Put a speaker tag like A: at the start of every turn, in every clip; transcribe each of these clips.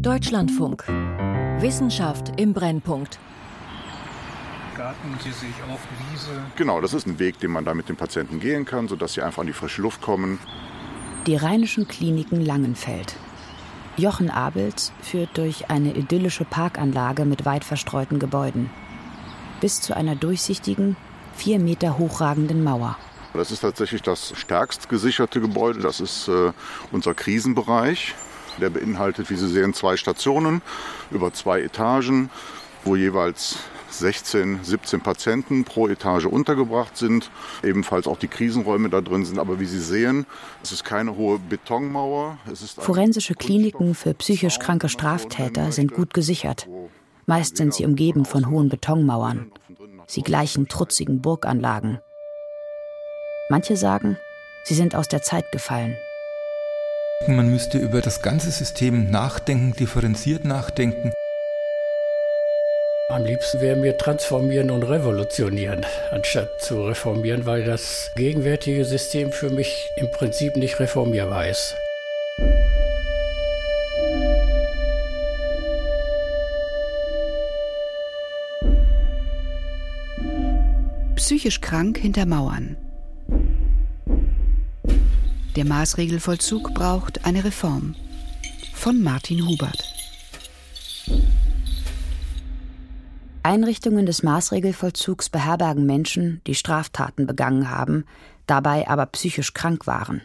A: Deutschlandfunk. Wissenschaft im Brennpunkt.
B: Garten, Sie sich auf Wiese.
C: Genau, das ist ein Weg, den man da mit den Patienten gehen kann, sodass sie einfach an die frische Luft kommen.
D: Die Rheinischen Kliniken Langenfeld. Jochen Abels führt durch eine idyllische Parkanlage mit weit verstreuten Gebäuden. Bis zu einer durchsichtigen, vier Meter hochragenden Mauer.
C: Das ist tatsächlich das stärkst gesicherte Gebäude. Das ist äh, unser Krisenbereich. Der beinhaltet, wie Sie sehen, zwei Stationen über zwei Etagen, wo jeweils 16, 17 Patienten pro Etage untergebracht sind. Ebenfalls auch die Krisenräume da drin sind. Aber wie Sie sehen, es ist keine hohe Betonmauer.
D: Forensische Kliniken für psychisch kranke Straftäter sind gut gesichert. Meist sind sie umgeben von hohen Betonmauern. Sie gleichen trutzigen Burganlagen. Manche sagen, sie sind aus der Zeit gefallen.
E: Man müsste über das ganze System nachdenken, differenziert nachdenken.
F: Am liebsten wäre mir transformieren und revolutionieren, anstatt zu reformieren, weil das gegenwärtige System für mich im Prinzip nicht reformierbar ist.
G: Psychisch krank hinter Mauern. Der Maßregelvollzug braucht eine Reform. Von Martin Hubert.
D: Einrichtungen des Maßregelvollzugs beherbergen Menschen, die Straftaten begangen haben, dabei aber psychisch krank waren.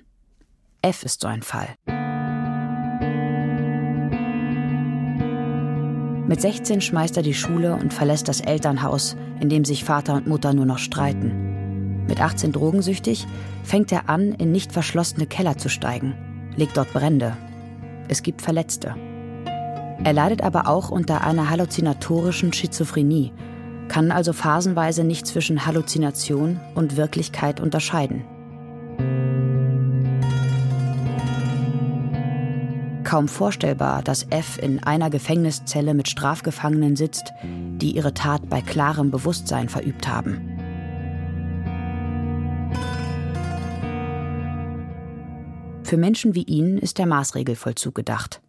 D: F ist so ein Fall. Mit 16 schmeißt er die Schule und verlässt das Elternhaus, in dem sich Vater und Mutter nur noch streiten. Mit 18 drogensüchtig fängt er an, in nicht verschlossene Keller zu steigen, legt dort Brände. Es gibt Verletzte. Er leidet aber auch unter einer halluzinatorischen Schizophrenie, kann also phasenweise nicht zwischen Halluzination und Wirklichkeit unterscheiden. Kaum vorstellbar, dass F in einer Gefängniszelle mit Strafgefangenen sitzt, die ihre Tat bei klarem Bewusstsein verübt haben. Für Menschen wie ihn ist der Maßregelvollzug gedacht.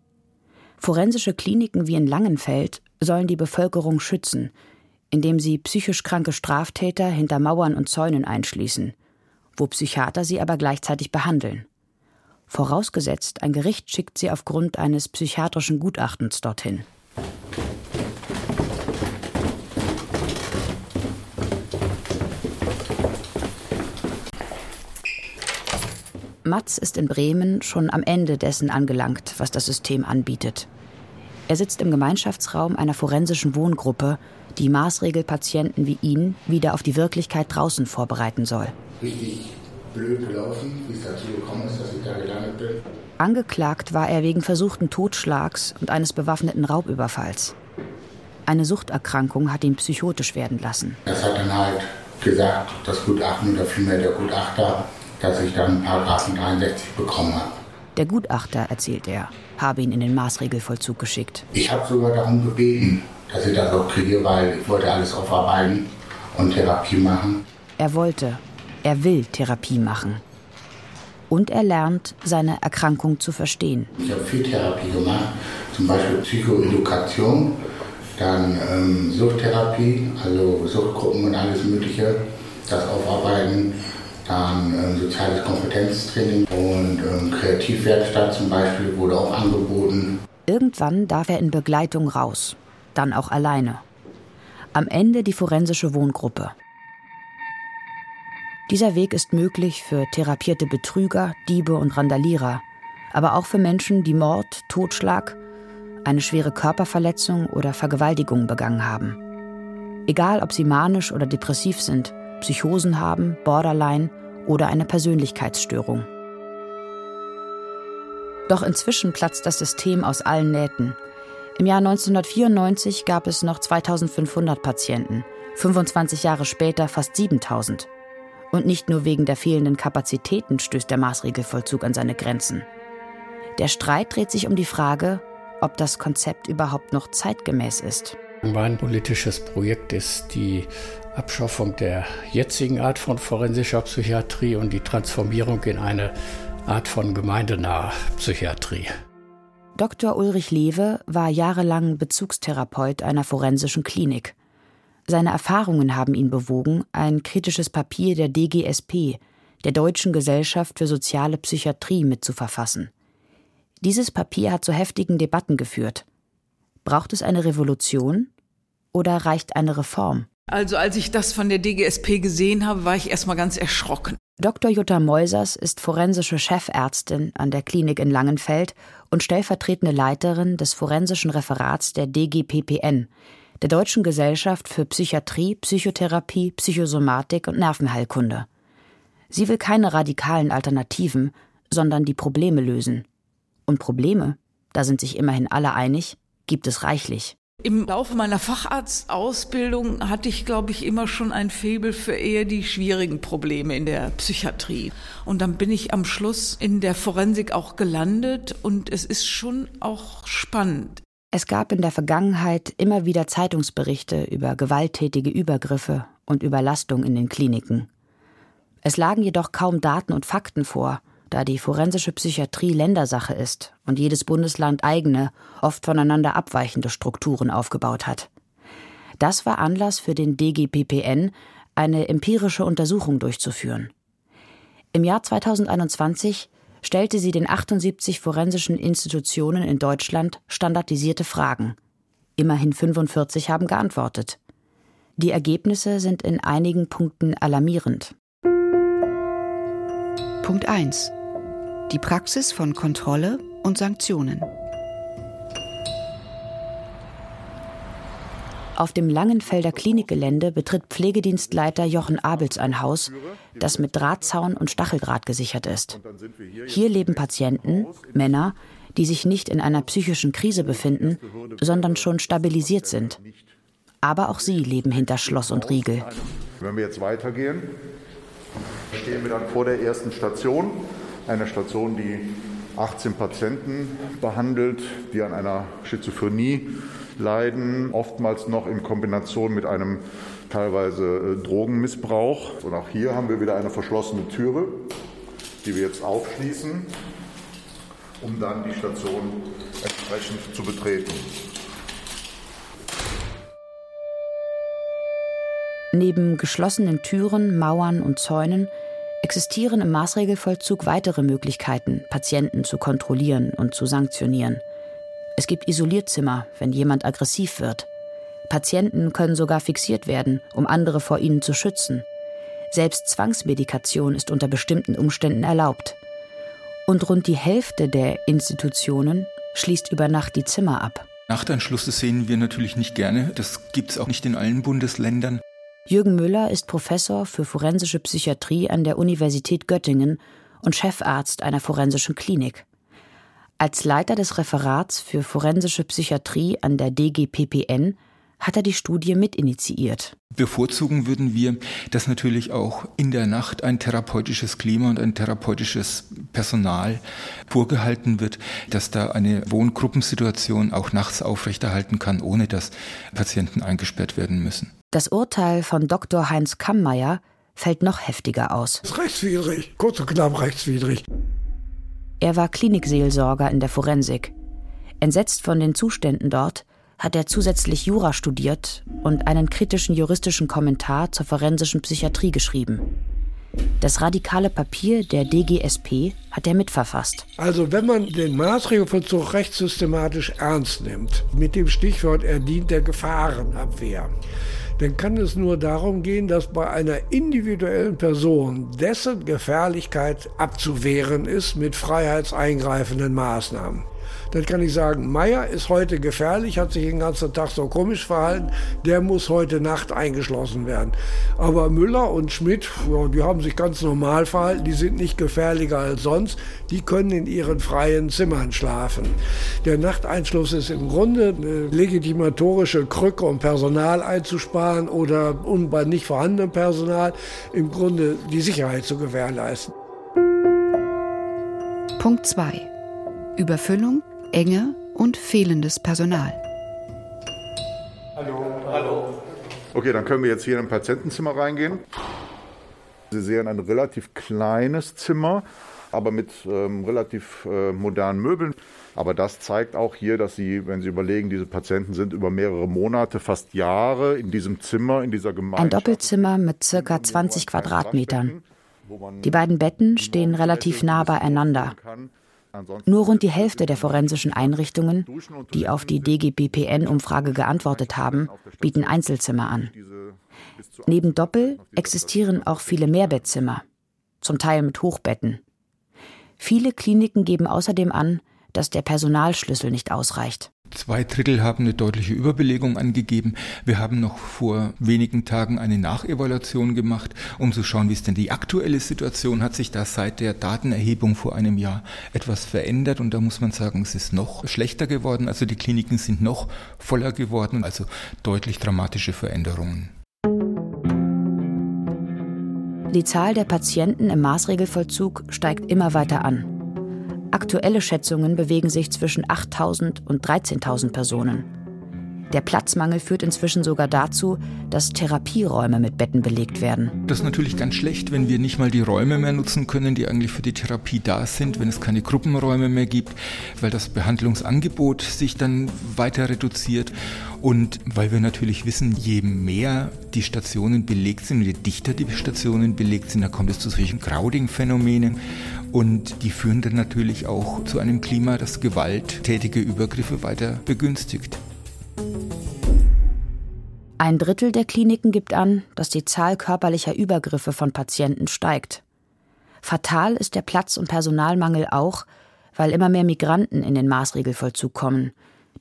D: Forensische Kliniken wie in Langenfeld sollen die Bevölkerung schützen, indem sie psychisch kranke Straftäter hinter Mauern und Zäunen einschließen, wo Psychiater sie aber gleichzeitig behandeln. Vorausgesetzt, ein Gericht schickt sie aufgrund eines psychiatrischen Gutachtens dorthin. Matz ist in Bremen schon am Ende dessen angelangt, was das System anbietet. Er sitzt im Gemeinschaftsraum einer forensischen Wohngruppe, die Maßregelpatienten wie ihn wieder auf die Wirklichkeit draußen vorbereiten soll.
H: Richtig blöd gelaufen, wie es dazu gekommen ist, dass ich da gelandet bin.
D: Angeklagt war er wegen versuchten Totschlags und eines bewaffneten Raubüberfalls. Eine Suchterkrankung hat ihn psychotisch werden lassen.
H: Das hat dann halt gesagt, das Gutachten oder vielmehr der Gutachter, dass ich dann Paragraphen 63 bekommen habe.
D: Der Gutachter, erzählt er, habe ihn in den Maßregelvollzug geschickt.
H: Ich habe sogar darum gebeten, dass ich das auch kriege, weil ich wollte alles aufarbeiten und Therapie machen.
D: Er wollte, er will Therapie machen. Und er lernt, seine Erkrankung zu verstehen.
H: Ich habe viel Therapie gemacht, zum Beispiel Psychoedukation, dann ähm, Suchttherapie, also Suchtgruppen und alles Mögliche, das Aufarbeiten dann ähm, soziales Kompetenztraining und ähm, Kreativwerkstatt zum Beispiel wurde auch angeboten.
D: Irgendwann darf er in Begleitung raus, dann auch alleine. Am Ende die forensische Wohngruppe. Dieser Weg ist möglich für therapierte Betrüger, Diebe und Randalierer, aber auch für Menschen, die Mord, Totschlag, eine schwere Körperverletzung oder Vergewaltigung begangen haben. Egal, ob sie manisch oder depressiv sind, Psychosen haben, Borderline oder eine Persönlichkeitsstörung. Doch inzwischen platzt das System aus allen Nähten. Im Jahr 1994 gab es noch 2500 Patienten, 25 Jahre später fast 7000. Und nicht nur wegen der fehlenden Kapazitäten stößt der Maßregelvollzug an seine Grenzen. Der Streit dreht sich um die Frage, ob das Konzept überhaupt noch zeitgemäß ist.
F: Mein politisches Projekt ist die Abschaffung der jetzigen Art von forensischer Psychiatrie und die Transformierung in eine Art von gemeindenaher Psychiatrie.
D: Dr. Ulrich Lewe war jahrelang Bezugstherapeut einer forensischen Klinik. Seine Erfahrungen haben ihn bewogen, ein kritisches Papier der DGSP, der Deutschen Gesellschaft für soziale Psychiatrie, mitzuverfassen. Dieses Papier hat zu heftigen Debatten geführt. Braucht es eine Revolution oder reicht eine Reform?
I: Also als ich das von der DGSP gesehen habe, war ich erstmal ganz erschrocken.
D: Dr. Jutta Meusers ist forensische Chefärztin an der Klinik in Langenfeld und stellvertretende Leiterin des forensischen Referats der DGPPN, der Deutschen Gesellschaft für Psychiatrie, Psychotherapie, Psychosomatik und Nervenheilkunde. Sie will keine radikalen Alternativen, sondern die Probleme lösen. Und Probleme, da sind sich immerhin alle einig, gibt es reichlich.
I: Im Laufe meiner Facharztausbildung hatte ich, glaube ich, immer schon ein Faible für eher die schwierigen Probleme in der Psychiatrie. Und dann bin ich am Schluss in der Forensik auch gelandet und es ist schon auch spannend.
D: Es gab in der Vergangenheit immer wieder Zeitungsberichte über gewalttätige Übergriffe und Überlastung in den Kliniken. Es lagen jedoch kaum Daten und Fakten vor, da die forensische Psychiatrie Ländersache ist und jedes Bundesland eigene, oft voneinander abweichende Strukturen aufgebaut hat. Das war Anlass für den DGPPN, eine empirische Untersuchung durchzuführen. Im Jahr 2021 stellte sie den 78 forensischen Institutionen in Deutschland standardisierte Fragen. Immerhin 45 haben geantwortet. Die Ergebnisse sind in einigen Punkten alarmierend.
G: Punkt 1. Die Praxis von Kontrolle und Sanktionen.
D: Auf dem Langenfelder Klinikgelände betritt Pflegedienstleiter Jochen Abels ein Haus, das mit Drahtzaun und Stacheldraht gesichert ist. Hier leben Patienten, Männer, die sich nicht in einer psychischen Krise befinden, sondern schon stabilisiert sind. Aber auch sie leben hinter Schloss und Riegel.
C: Wenn wir jetzt weitergehen, stehen wir dann vor der ersten Station eine Station, die 18 Patienten behandelt, die an einer Schizophrenie leiden, oftmals noch in Kombination mit einem teilweise äh, Drogenmissbrauch. Und auch hier haben wir wieder eine verschlossene Türe, die wir jetzt aufschließen, um dann die Station entsprechend zu betreten.
D: Neben geschlossenen Türen, Mauern und Zäunen existieren im Maßregelvollzug weitere Möglichkeiten, Patienten zu kontrollieren und zu sanktionieren. Es gibt Isolierzimmer, wenn jemand aggressiv wird. Patienten können sogar fixiert werden, um andere vor ihnen zu schützen. Selbst Zwangsmedikation ist unter bestimmten Umständen erlaubt. Und rund die Hälfte der Institutionen schließt über Nacht die Zimmer ab.
E: Nachtanschlüsse sehen wir natürlich nicht gerne. Das gibt es auch nicht in allen Bundesländern.
D: Jürgen Müller ist Professor für forensische Psychiatrie an der Universität Göttingen und Chefarzt einer forensischen Klinik. Als Leiter des Referats für forensische Psychiatrie an der DGPPN hat er die Studie mitinitiiert.
E: Bevorzugen würden wir, dass natürlich auch in der Nacht ein therapeutisches Klima und ein therapeutisches Personal vorgehalten wird, dass da eine Wohngruppensituation auch nachts aufrechterhalten kann, ohne dass Patienten eingesperrt werden müssen.
D: Das Urteil von Dr. Heinz Kammeier fällt noch heftiger aus.
J: Das ist rechtswidrig, kurz und knapp rechtswidrig.
D: Er war Klinikseelsorger in der Forensik. Entsetzt von den Zuständen dort, hat er zusätzlich Jura studiert und einen kritischen juristischen Kommentar zur forensischen Psychiatrie geschrieben. Das radikale Papier der DGSP hat er mitverfasst.
J: Also wenn man den Maßregelvollzug rechtssystematisch ernst nimmt, mit dem Stichwort er dient der Gefahrenabwehr, dann kann es nur darum gehen, dass bei einer individuellen Person dessen Gefährlichkeit abzuwehren ist mit freiheitseingreifenden Maßnahmen. Dann kann ich sagen, Meier ist heute gefährlich, hat sich den ganzen Tag so komisch verhalten, der muss heute Nacht eingeschlossen werden. Aber Müller und Schmidt, die haben sich ganz normal verhalten, die sind nicht gefährlicher als sonst, die können in ihren freien Zimmern schlafen. Der Nachteinschluss ist im Grunde eine legitimatorische Krücke, um Personal einzusparen oder um bei nicht vorhandenem Personal im Grunde die Sicherheit zu gewährleisten.
G: Punkt 2. Überfüllung Enge und fehlendes Personal.
C: Hallo, hallo. Okay, dann können wir jetzt hier in ein Patientenzimmer reingehen. Sie sehen ein relativ kleines Zimmer aber mit ähm, relativ äh, modernen Möbeln. Aber das zeigt auch hier, dass Sie, wenn Sie überlegen, diese Patienten sind über mehrere Monate, fast Jahre in diesem Zimmer, in dieser Gemeinschaft.
D: Ein Doppelzimmer mit circa 20 Quadratmetern. Die beiden Betten stehen relativ nah beieinander. Nur rund die Hälfte der forensischen Einrichtungen, die auf die DGBPN-Umfrage geantwortet haben, bieten Einzelzimmer an. Neben Doppel existieren auch viele Mehrbettzimmer, zum Teil mit Hochbetten. Viele Kliniken geben außerdem an, dass der Personalschlüssel nicht ausreicht.
E: Zwei Drittel haben eine deutliche Überbelegung angegeben. Wir haben noch vor wenigen Tagen eine Nachevaluation gemacht, um zu schauen, wie ist denn die aktuelle Situation. Hat sich da seit der Datenerhebung vor einem Jahr etwas verändert? Und da muss man sagen, es ist noch schlechter geworden. Also die Kliniken sind noch voller geworden, also deutlich dramatische Veränderungen.
D: Die Zahl der Patienten im Maßregelvollzug steigt immer weiter an. Aktuelle Schätzungen bewegen sich zwischen 8.000 und 13.000 Personen. Der Platzmangel führt inzwischen sogar dazu, dass Therapieräume mit Betten belegt werden.
E: Das ist natürlich ganz schlecht, wenn wir nicht mal die Räume mehr nutzen können, die eigentlich für die Therapie da sind, wenn es keine Gruppenräume mehr gibt, weil das Behandlungsangebot sich dann weiter reduziert und weil wir natürlich wissen, je mehr die Stationen belegt sind, je dichter die Stationen belegt sind, da kommt es zu solchen Crowding-Phänomenen und die führen dann natürlich auch zu einem Klima, das gewalttätige Übergriffe weiter begünstigt.
D: Ein Drittel der Kliniken gibt an, dass die Zahl körperlicher Übergriffe von Patienten steigt. Fatal ist der Platz- und Personalmangel auch, weil immer mehr Migranten in den Maßregelvollzug kommen,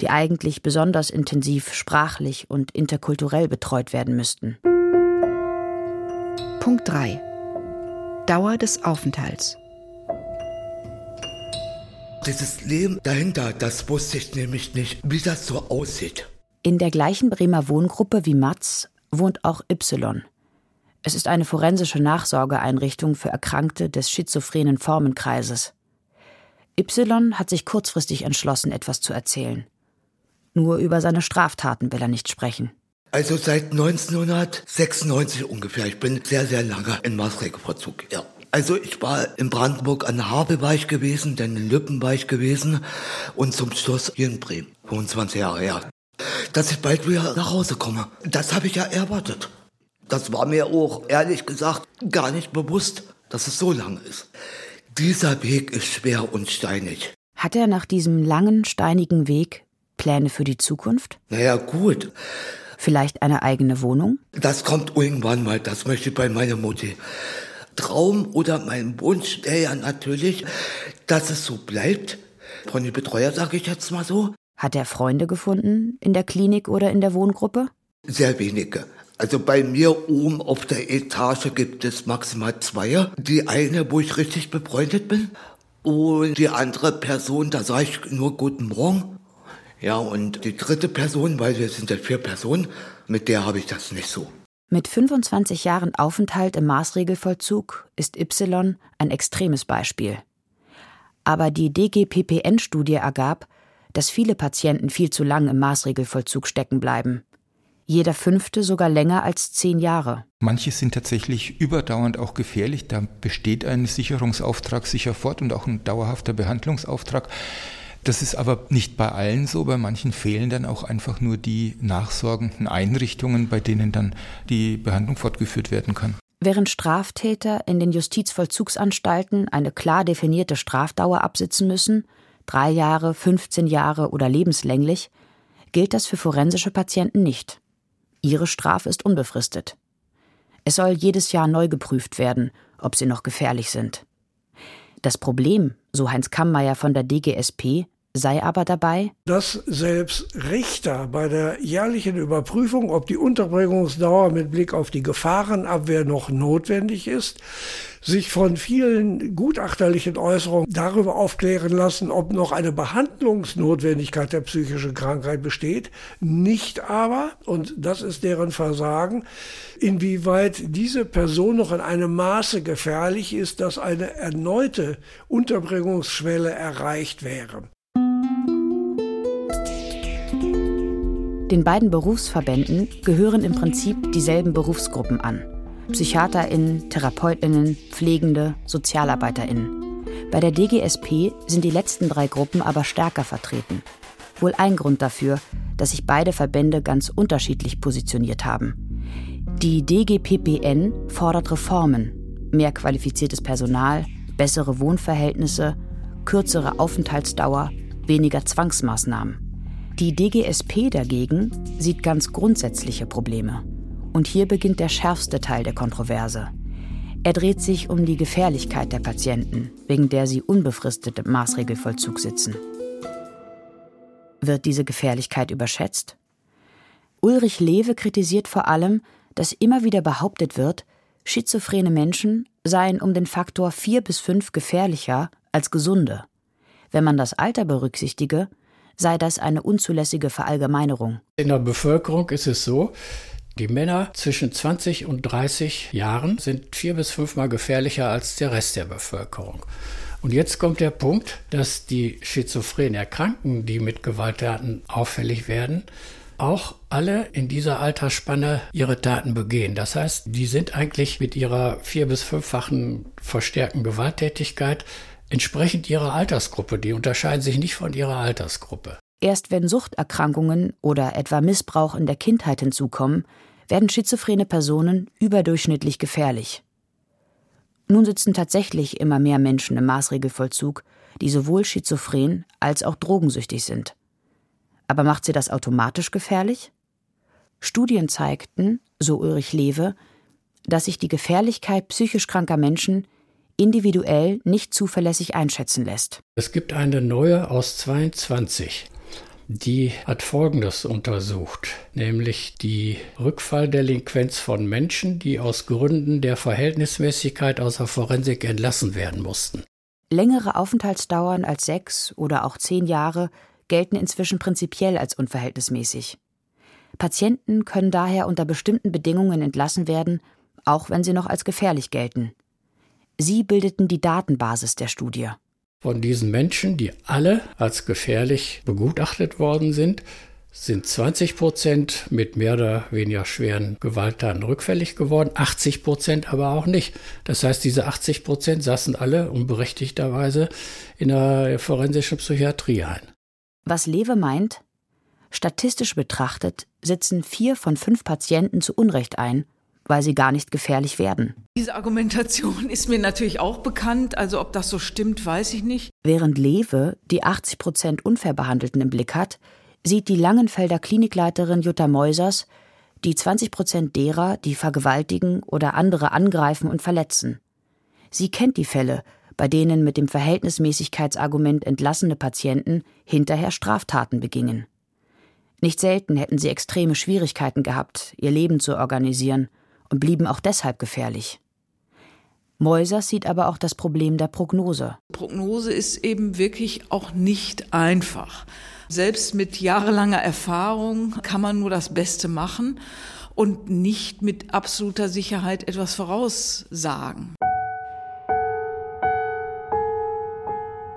D: die eigentlich besonders intensiv sprachlich und interkulturell betreut werden müssten.
G: Punkt 3. Dauer des Aufenthalts.
K: Dieses Leben dahinter, das wusste ich nämlich nicht, wie das so aussieht.
D: In der gleichen Bremer Wohngruppe wie Matz wohnt auch Y. Es ist eine forensische Nachsorgeeinrichtung für Erkrankte des schizophrenen Formenkreises. Y hat sich kurzfristig entschlossen, etwas zu erzählen. Nur über seine Straftaten will er nicht sprechen.
K: Also seit 1996 ungefähr. Ich bin sehr, sehr lange in Maßregelverzug, ja. Also ich war in Brandenburg an der Habe war ich gewesen, dann in Lüppen war ich gewesen und zum Schluss hier in Bremen, 25 Jahre her dass ich bald wieder nach Hause komme. Das habe ich ja erwartet. Das war mir auch, ehrlich gesagt, gar nicht bewusst, dass es so lang ist. Dieser Weg ist schwer und steinig.
D: Hat er nach diesem langen, steinigen Weg Pläne für die Zukunft?
K: Naja, gut.
D: Vielleicht eine eigene Wohnung?
K: Das kommt irgendwann mal, das möchte ich bei meiner Mutti. Traum oder mein Wunsch wäre ja natürlich, dass es so bleibt. Von den Betreuer sage ich jetzt mal so,
D: hat er Freunde gefunden in der Klinik oder in der Wohngruppe?
K: Sehr wenige. Also bei mir oben auf der Etage gibt es maximal zwei. Die eine, wo ich richtig befreundet bin. Und die andere Person, da sage ich nur Guten Morgen. Ja, und die dritte Person, weil wir sind ja vier Personen, mit der habe ich das nicht so.
D: Mit 25 Jahren Aufenthalt im Maßregelvollzug ist Y ein extremes Beispiel. Aber die DGPPN-Studie ergab, dass viele Patienten viel zu lang im Maßregelvollzug stecken bleiben. Jeder fünfte sogar länger als zehn Jahre.
E: Manche sind tatsächlich überdauernd auch gefährlich. Da besteht ein Sicherungsauftrag sicher fort und auch ein dauerhafter Behandlungsauftrag. Das ist aber nicht bei allen so. Bei manchen fehlen dann auch einfach nur die nachsorgenden Einrichtungen, bei denen dann die Behandlung fortgeführt werden kann.
D: Während Straftäter in den Justizvollzugsanstalten eine klar definierte Strafdauer absitzen müssen, drei Jahre, 15 Jahre oder lebenslänglich, gilt das für forensische Patienten nicht. Ihre Strafe ist unbefristet. Es soll jedes Jahr neu geprüft werden, ob sie noch gefährlich sind. Das Problem, so Heinz Kammeier von der DGSP, sei aber dabei,
J: dass selbst Richter bei der jährlichen Überprüfung, ob die Unterbringungsdauer mit Blick auf die Gefahrenabwehr noch notwendig ist, sich von vielen gutachterlichen Äußerungen darüber aufklären lassen, ob noch eine Behandlungsnotwendigkeit der psychischen Krankheit besteht, nicht aber, und das ist deren Versagen, inwieweit diese Person noch in einem Maße gefährlich ist, dass eine erneute Unterbringungsschwelle erreicht wäre.
D: Den beiden Berufsverbänden gehören im Prinzip dieselben Berufsgruppen an. PsychiaterInnen, TherapeutInnen, Pflegende, SozialarbeiterInnen. Bei der DGSP sind die letzten drei Gruppen aber stärker vertreten. Wohl ein Grund dafür, dass sich beide Verbände ganz unterschiedlich positioniert haben. Die DGPPN fordert Reformen, mehr qualifiziertes Personal, bessere Wohnverhältnisse, kürzere Aufenthaltsdauer, weniger Zwangsmaßnahmen. Die DGSP dagegen sieht ganz grundsätzliche Probleme. Und hier beginnt der schärfste Teil der Kontroverse. Er dreht sich um die Gefährlichkeit der Patienten, wegen der sie unbefristet im Maßregelvollzug sitzen. Wird diese Gefährlichkeit überschätzt? Ulrich Lewe kritisiert vor allem, dass immer wieder behauptet wird, schizophrene Menschen seien um den Faktor 4 bis 5 gefährlicher als gesunde. Wenn man das Alter berücksichtige, sei das eine unzulässige Verallgemeinerung.
F: In der Bevölkerung ist es so, die Männer zwischen 20 und 30 Jahren sind vier bis fünfmal gefährlicher als der Rest der Bevölkerung. Und jetzt kommt der Punkt, dass die schizophren Erkrankten, die mit Gewalttaten auffällig werden, auch alle in dieser Altersspanne ihre Taten begehen. Das heißt, die sind eigentlich mit ihrer vier- bis fünffachen verstärkten Gewalttätigkeit entsprechend ihrer Altersgruppe. Die unterscheiden sich nicht von ihrer Altersgruppe.
D: Erst wenn Suchterkrankungen oder etwa Missbrauch in der Kindheit hinzukommen, werden schizophrene Personen überdurchschnittlich gefährlich. Nun sitzen tatsächlich immer mehr Menschen im Maßregelvollzug, die sowohl schizophren als auch drogensüchtig sind. Aber macht sie das automatisch gefährlich? Studien zeigten, so Ulrich Lewe, dass sich die Gefährlichkeit psychisch kranker Menschen individuell nicht zuverlässig einschätzen lässt.
F: Es gibt eine neue aus 22 die hat Folgendes untersucht, nämlich die Rückfalldelinquenz von Menschen, die aus Gründen der Verhältnismäßigkeit aus der Forensik entlassen werden mussten.
D: Längere Aufenthaltsdauern als sechs oder auch zehn Jahre gelten inzwischen prinzipiell als unverhältnismäßig. Patienten können daher unter bestimmten Bedingungen entlassen werden, auch wenn sie noch als gefährlich gelten. Sie bildeten die Datenbasis der Studie.
F: Von diesen Menschen, die alle als gefährlich begutachtet worden sind, sind 20 Prozent mit mehr oder weniger schweren Gewalttaten rückfällig geworden, 80 Prozent aber auch nicht. Das heißt, diese 80 Prozent saßen alle unberechtigterweise in der forensischen Psychiatrie ein.
D: Was Lewe meint, statistisch betrachtet sitzen vier von fünf Patienten zu Unrecht ein, weil sie gar nicht gefährlich werden.
I: Diese Argumentation ist mir natürlich auch bekannt, also ob das so stimmt, weiß ich nicht.
D: Während Lewe die 80 Prozent Unfairbehandelten im Blick hat, sieht die Langenfelder Klinikleiterin Jutta Meusers die 20 Prozent derer, die vergewaltigen oder andere angreifen und verletzen. Sie kennt die Fälle, bei denen mit dem Verhältnismäßigkeitsargument entlassene Patienten hinterher Straftaten begingen. Nicht selten hätten sie extreme Schwierigkeiten gehabt, ihr Leben zu organisieren und blieben auch deshalb gefährlich. Meusers sieht aber auch das Problem der Prognose.
I: Prognose ist eben wirklich auch nicht einfach. Selbst mit jahrelanger Erfahrung kann man nur das Beste machen und nicht mit absoluter Sicherheit etwas voraussagen.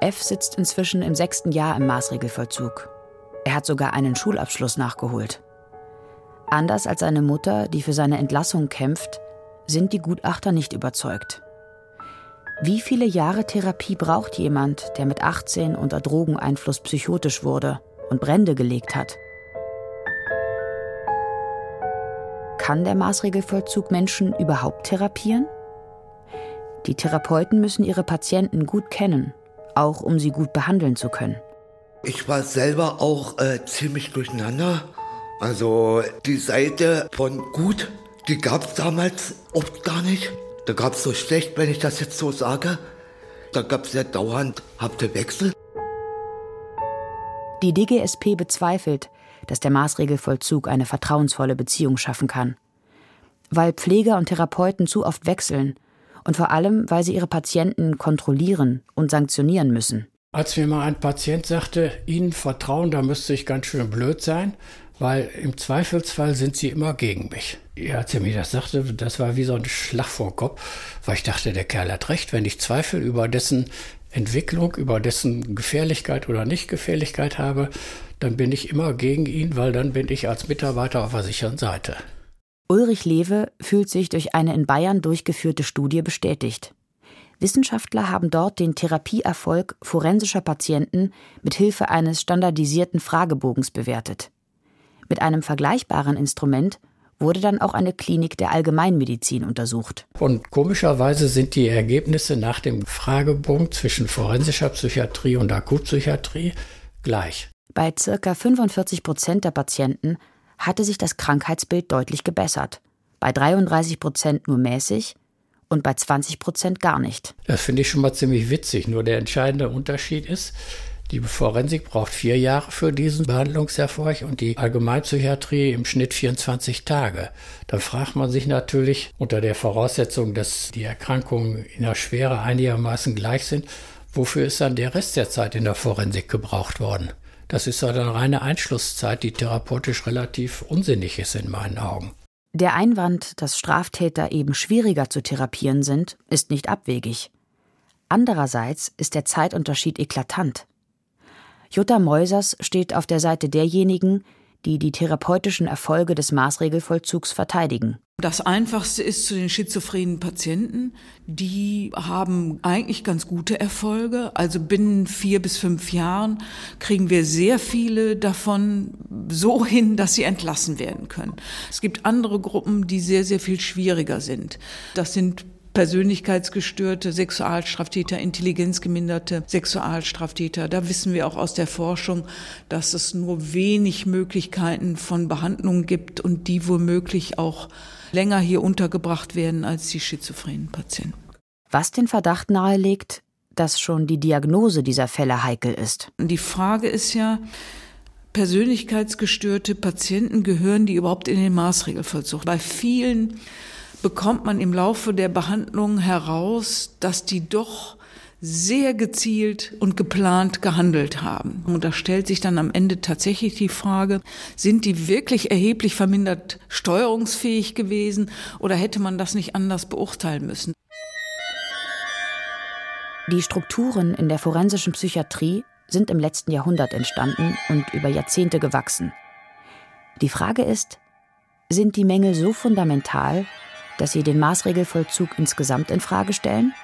D: F sitzt inzwischen im sechsten Jahr im Maßregelvollzug. Er hat sogar einen Schulabschluss nachgeholt. Anders als seine Mutter, die für seine Entlassung kämpft, sind die Gutachter nicht überzeugt. Wie viele Jahre Therapie braucht jemand, der mit 18 unter Drogeneinfluss psychotisch wurde und Brände gelegt hat? Kann der Maßregelvollzug Menschen überhaupt therapieren? Die Therapeuten müssen ihre Patienten gut kennen, auch um sie gut behandeln zu können.
K: Ich war selber auch äh, ziemlich durcheinander also die Seite von gut, die gab es damals oft gar nicht. Da gab es so schlecht, wenn ich das jetzt so sage. Da gab es ja dauernd hafte Wechsel.
D: Die DGSP bezweifelt, dass der Maßregelvollzug eine vertrauensvolle Beziehung schaffen kann. Weil Pfleger und Therapeuten zu oft wechseln und vor allem, weil sie ihre Patienten kontrollieren und sanktionieren müssen.
F: Als mir mal ein Patient sagte, Ihnen vertrauen, da müsste ich ganz schön blöd sein, weil im Zweifelsfall sind sie immer gegen mich. Ja, als er mir das sagte, das war wie so ein Schlag vor Kopf, weil ich dachte, der Kerl hat recht, wenn ich Zweifel über dessen Entwicklung, über dessen Gefährlichkeit oder Nicht-Gefährlichkeit habe, dann bin ich immer gegen ihn, weil dann bin ich als Mitarbeiter auf der sicheren Seite.
D: Ulrich Lewe fühlt sich durch eine in Bayern durchgeführte Studie bestätigt. Wissenschaftler haben dort den Therapieerfolg forensischer Patienten mit Hilfe eines standardisierten Fragebogens bewertet. Mit einem vergleichbaren Instrument wurde dann auch eine Klinik der Allgemeinmedizin untersucht.
F: Und komischerweise sind die Ergebnisse nach dem Fragebogen zwischen forensischer Psychiatrie und Akutpsychiatrie gleich.
D: Bei ca. 45 Prozent der Patienten hatte sich das Krankheitsbild deutlich gebessert, bei 33 Prozent nur mäßig und bei 20 Prozent gar nicht.
F: Das finde ich schon mal ziemlich witzig. Nur der entscheidende Unterschied ist, die Forensik braucht vier Jahre für diesen Behandlungserfolg und die Allgemeinpsychiatrie im Schnitt 24 Tage. Da fragt man sich natürlich unter der Voraussetzung, dass die Erkrankungen in der Schwere einigermaßen gleich sind, wofür ist dann der Rest der Zeit in der Forensik gebraucht worden? Das ist eine reine Einschlusszeit, die therapeutisch relativ unsinnig ist in meinen Augen.
D: Der Einwand, dass Straftäter eben schwieriger zu therapieren sind, ist nicht abwegig. Andererseits ist der Zeitunterschied eklatant. Jutta Meusers steht auf der Seite derjenigen, die die therapeutischen Erfolge des Maßregelvollzugs verteidigen.
I: Das Einfachste ist zu den schizophrenen Patienten. Die haben eigentlich ganz gute Erfolge. Also binnen vier bis fünf Jahren kriegen wir sehr viele davon so hin, dass sie entlassen werden können. Es gibt andere Gruppen, die sehr, sehr viel schwieriger sind. Das sind Persönlichkeitsgestörte, Sexualstraftäter, intelligenzgeminderte Sexualstraftäter. Da wissen wir auch aus der Forschung, dass es nur wenig Möglichkeiten von Behandlung gibt und die womöglich auch länger hier untergebracht werden als die schizophrenen Patienten.
D: Was den Verdacht nahelegt, dass schon die Diagnose dieser Fälle heikel ist.
I: Die Frage ist ja, persönlichkeitsgestörte Patienten gehören die überhaupt in den Maßregelvollzug? Bei vielen bekommt man im Laufe der Behandlung heraus, dass die doch sehr gezielt und geplant gehandelt haben. Und da stellt sich dann am Ende tatsächlich die Frage, sind die wirklich erheblich vermindert steuerungsfähig gewesen oder hätte man das nicht anders beurteilen müssen?
D: Die Strukturen in der forensischen Psychiatrie sind im letzten Jahrhundert entstanden und über Jahrzehnte gewachsen. Die Frage ist, sind die Mängel so fundamental, dass sie den Maßregelvollzug insgesamt in Frage stellen?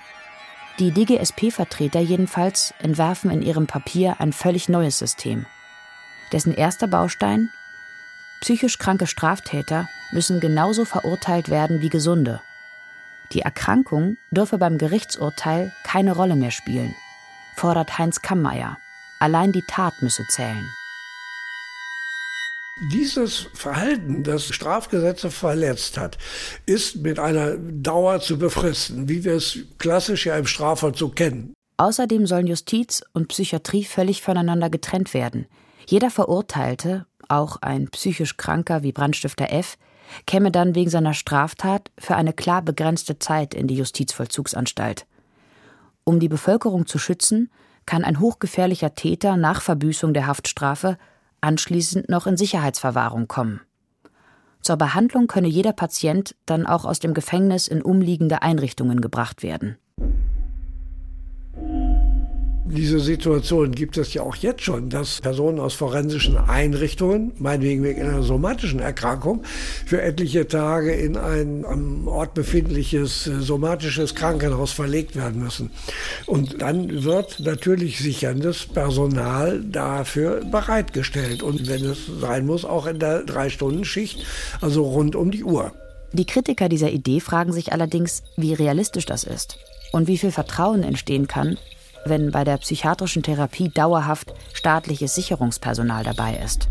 D: Die DGSP-Vertreter jedenfalls entwerfen in ihrem Papier ein völlig neues System. Dessen erster Baustein Psychisch kranke Straftäter müssen genauso verurteilt werden wie gesunde. Die Erkrankung dürfe beim Gerichtsurteil keine Rolle mehr spielen, fordert Heinz Kammeier. Allein die Tat müsse zählen.
J: Dieses Verhalten, das Strafgesetze verletzt hat, ist mit einer Dauer zu befristen, wie wir es klassisch ja im Strafvollzug kennen.
D: Außerdem sollen Justiz und Psychiatrie völlig voneinander getrennt werden. Jeder Verurteilte, auch ein psychisch Kranker wie Brandstifter F., käme dann wegen seiner Straftat für eine klar begrenzte Zeit in die Justizvollzugsanstalt. Um die Bevölkerung zu schützen, kann ein hochgefährlicher Täter nach Verbüßung der Haftstrafe anschließend noch in Sicherheitsverwahrung kommen. Zur Behandlung könne jeder Patient dann auch aus dem Gefängnis in umliegende Einrichtungen gebracht werden.
J: Diese Situation gibt es ja auch jetzt schon, dass Personen aus forensischen Einrichtungen, meinetwegen wegen einer somatischen Erkrankung, für etliche Tage in ein am Ort befindliches äh, somatisches Krankenhaus verlegt werden müssen. Und dann wird natürlich sicherndes Personal dafür bereitgestellt. Und wenn es sein muss, auch in der Drei-Stunden-Schicht, also rund um die Uhr.
D: Die Kritiker dieser Idee fragen sich allerdings, wie realistisch das ist und wie viel Vertrauen entstehen kann, wenn bei der psychiatrischen Therapie dauerhaft staatliches Sicherungspersonal dabei ist.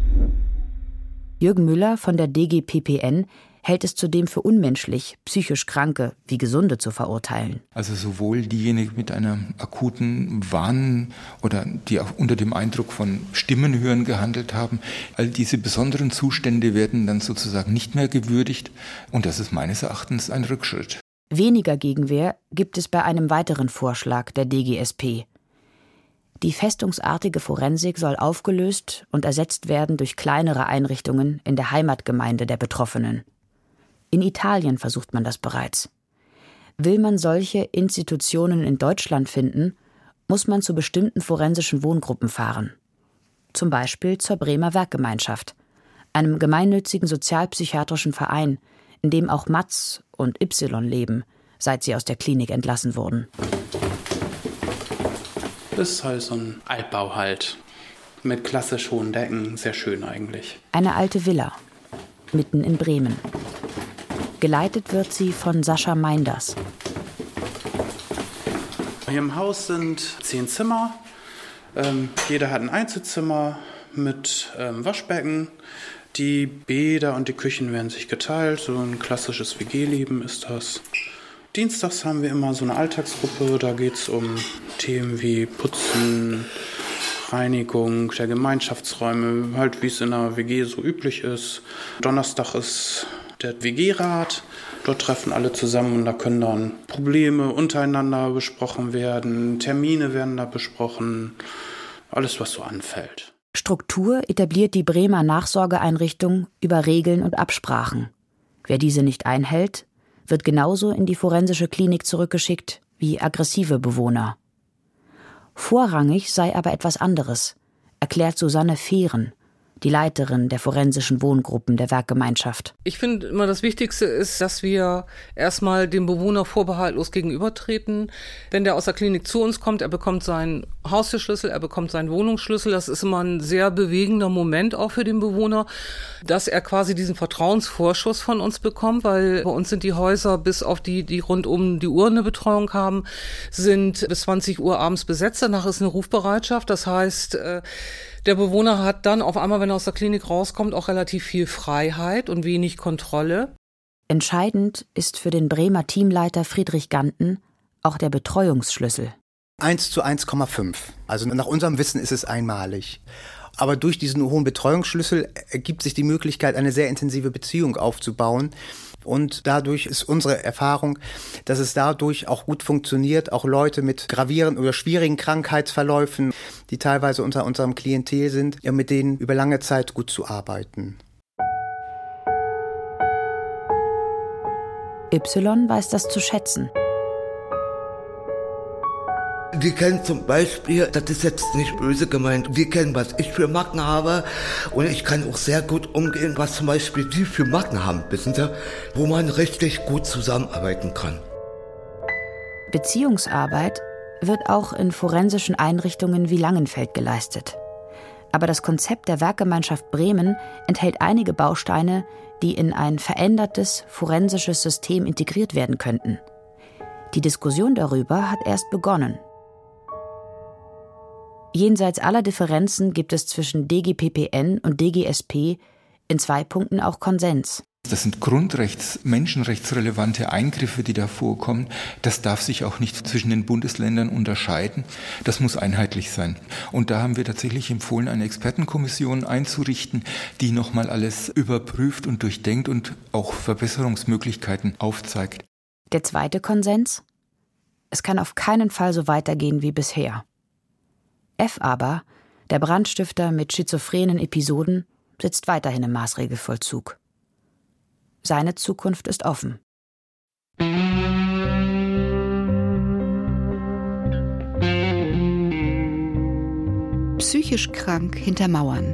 D: Jürgen Müller von der DGPPN hält es zudem für unmenschlich, psychisch Kranke wie Gesunde zu verurteilen.
E: Also sowohl diejenigen mit einer akuten Wahn oder die auch unter dem Eindruck von Stimmenhören gehandelt haben, all diese besonderen Zustände werden dann sozusagen nicht mehr gewürdigt und das ist meines Erachtens ein Rückschritt.
D: Weniger Gegenwehr gibt es bei einem weiteren Vorschlag der DGSP. Die festungsartige Forensik soll aufgelöst und ersetzt werden durch kleinere Einrichtungen in der Heimatgemeinde der Betroffenen. In Italien versucht man das bereits. Will man solche Institutionen in Deutschland finden, muss man zu bestimmten forensischen Wohngruppen fahren. Zum Beispiel zur Bremer Werkgemeinschaft, einem gemeinnützigen sozialpsychiatrischen Verein, in dem auch Matz und Y leben, seit sie aus der Klinik entlassen wurden.
L: ist halt so ein Altbau halt. Mit klassisch hohen Decken. Sehr schön eigentlich.
D: Eine alte Villa. Mitten in Bremen. Geleitet wird sie von Sascha Meinders.
L: Hier im Haus sind zehn Zimmer. Ähm, jeder hat ein Einzelzimmer mit ähm, Waschbecken. Die Bäder und die Küchen werden sich geteilt. So ein klassisches WG-Leben ist das. Dienstags haben wir immer so eine Alltagsgruppe. Da geht es um Themen wie Putzen, Reinigung der Gemeinschaftsräume, halt wie es in einer WG so üblich ist. Donnerstag ist der WG-Rat. Dort treffen alle zusammen und da können dann Probleme untereinander besprochen werden, Termine werden da besprochen, alles, was so anfällt.
D: Struktur etabliert die Bremer Nachsorgeeinrichtung über Regeln und Absprachen. Wer diese nicht einhält, wird genauso in die forensische Klinik zurückgeschickt wie aggressive Bewohner. Vorrangig sei aber etwas anderes, erklärt Susanne Fehren, die Leiterin der forensischen Wohngruppen der Werkgemeinschaft.
M: Ich finde immer das Wichtigste ist, dass wir erstmal dem Bewohner vorbehaltlos gegenübertreten. Wenn der aus der Klinik zu uns kommt, er bekommt seinen Haustürschlüssel, er bekommt seinen Wohnungsschlüssel. Das ist immer ein sehr bewegender Moment auch für den Bewohner, dass er quasi diesen Vertrauensvorschuss von uns bekommt, weil bei uns sind die Häuser bis auf die, die rund um die Uhr eine Betreuung haben, sind bis 20 Uhr abends besetzt. Danach ist eine Rufbereitschaft. Das heißt, äh, der Bewohner hat dann auf einmal, wenn er aus der Klinik rauskommt, auch relativ viel Freiheit und wenig Kontrolle.
D: Entscheidend ist für den Bremer Teamleiter Friedrich Ganten auch der Betreuungsschlüssel.
N: 1 zu 1,5. Also nach unserem Wissen ist es einmalig. Aber durch diesen hohen Betreuungsschlüssel ergibt sich die Möglichkeit, eine sehr intensive Beziehung aufzubauen. Und dadurch ist unsere Erfahrung, dass es dadurch auch gut funktioniert, auch Leute mit gravierenden oder schwierigen Krankheitsverläufen, die teilweise unter unserem Klientel sind, ja, mit denen über lange Zeit gut zu arbeiten.
D: Y weiß das zu schätzen.
K: Die kennen zum Beispiel, das ist jetzt nicht böse gemeint, die kennen, was ich für Macken habe und ich kann auch sehr gut umgehen, was zum Beispiel die für Macken haben, wissen Sie, wo man richtig gut zusammenarbeiten kann.
D: Beziehungsarbeit wird auch in forensischen Einrichtungen wie Langenfeld geleistet. Aber das Konzept der Werkgemeinschaft Bremen enthält einige Bausteine, die in ein verändertes forensisches System integriert werden könnten. Die Diskussion darüber hat erst begonnen. Jenseits aller Differenzen gibt es zwischen DGPPN und DGSP in zwei Punkten auch Konsens.
E: Das sind Grundrechts-, menschenrechtsrelevante Eingriffe, die da vorkommen. Das darf sich auch nicht zwischen den Bundesländern unterscheiden. Das muss einheitlich sein. Und da haben wir tatsächlich empfohlen, eine Expertenkommission einzurichten, die nochmal alles überprüft und durchdenkt und auch Verbesserungsmöglichkeiten aufzeigt.
D: Der zweite Konsens? Es kann auf keinen Fall so weitergehen wie bisher. F aber, der Brandstifter mit schizophrenen Episoden, sitzt weiterhin im Maßregelvollzug. Seine Zukunft ist offen.
G: Psychisch krank hinter Mauern.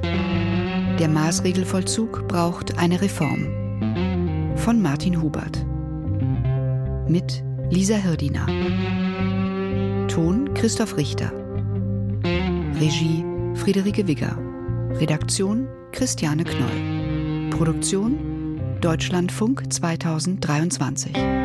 G: Der Maßregelvollzug braucht eine Reform. Von Martin Hubert. Mit Lisa Hirdiner. Ton Christoph Richter. Regie Friederike Wigger. Redaktion Christiane Knoll. Produktion Deutschlandfunk 2023.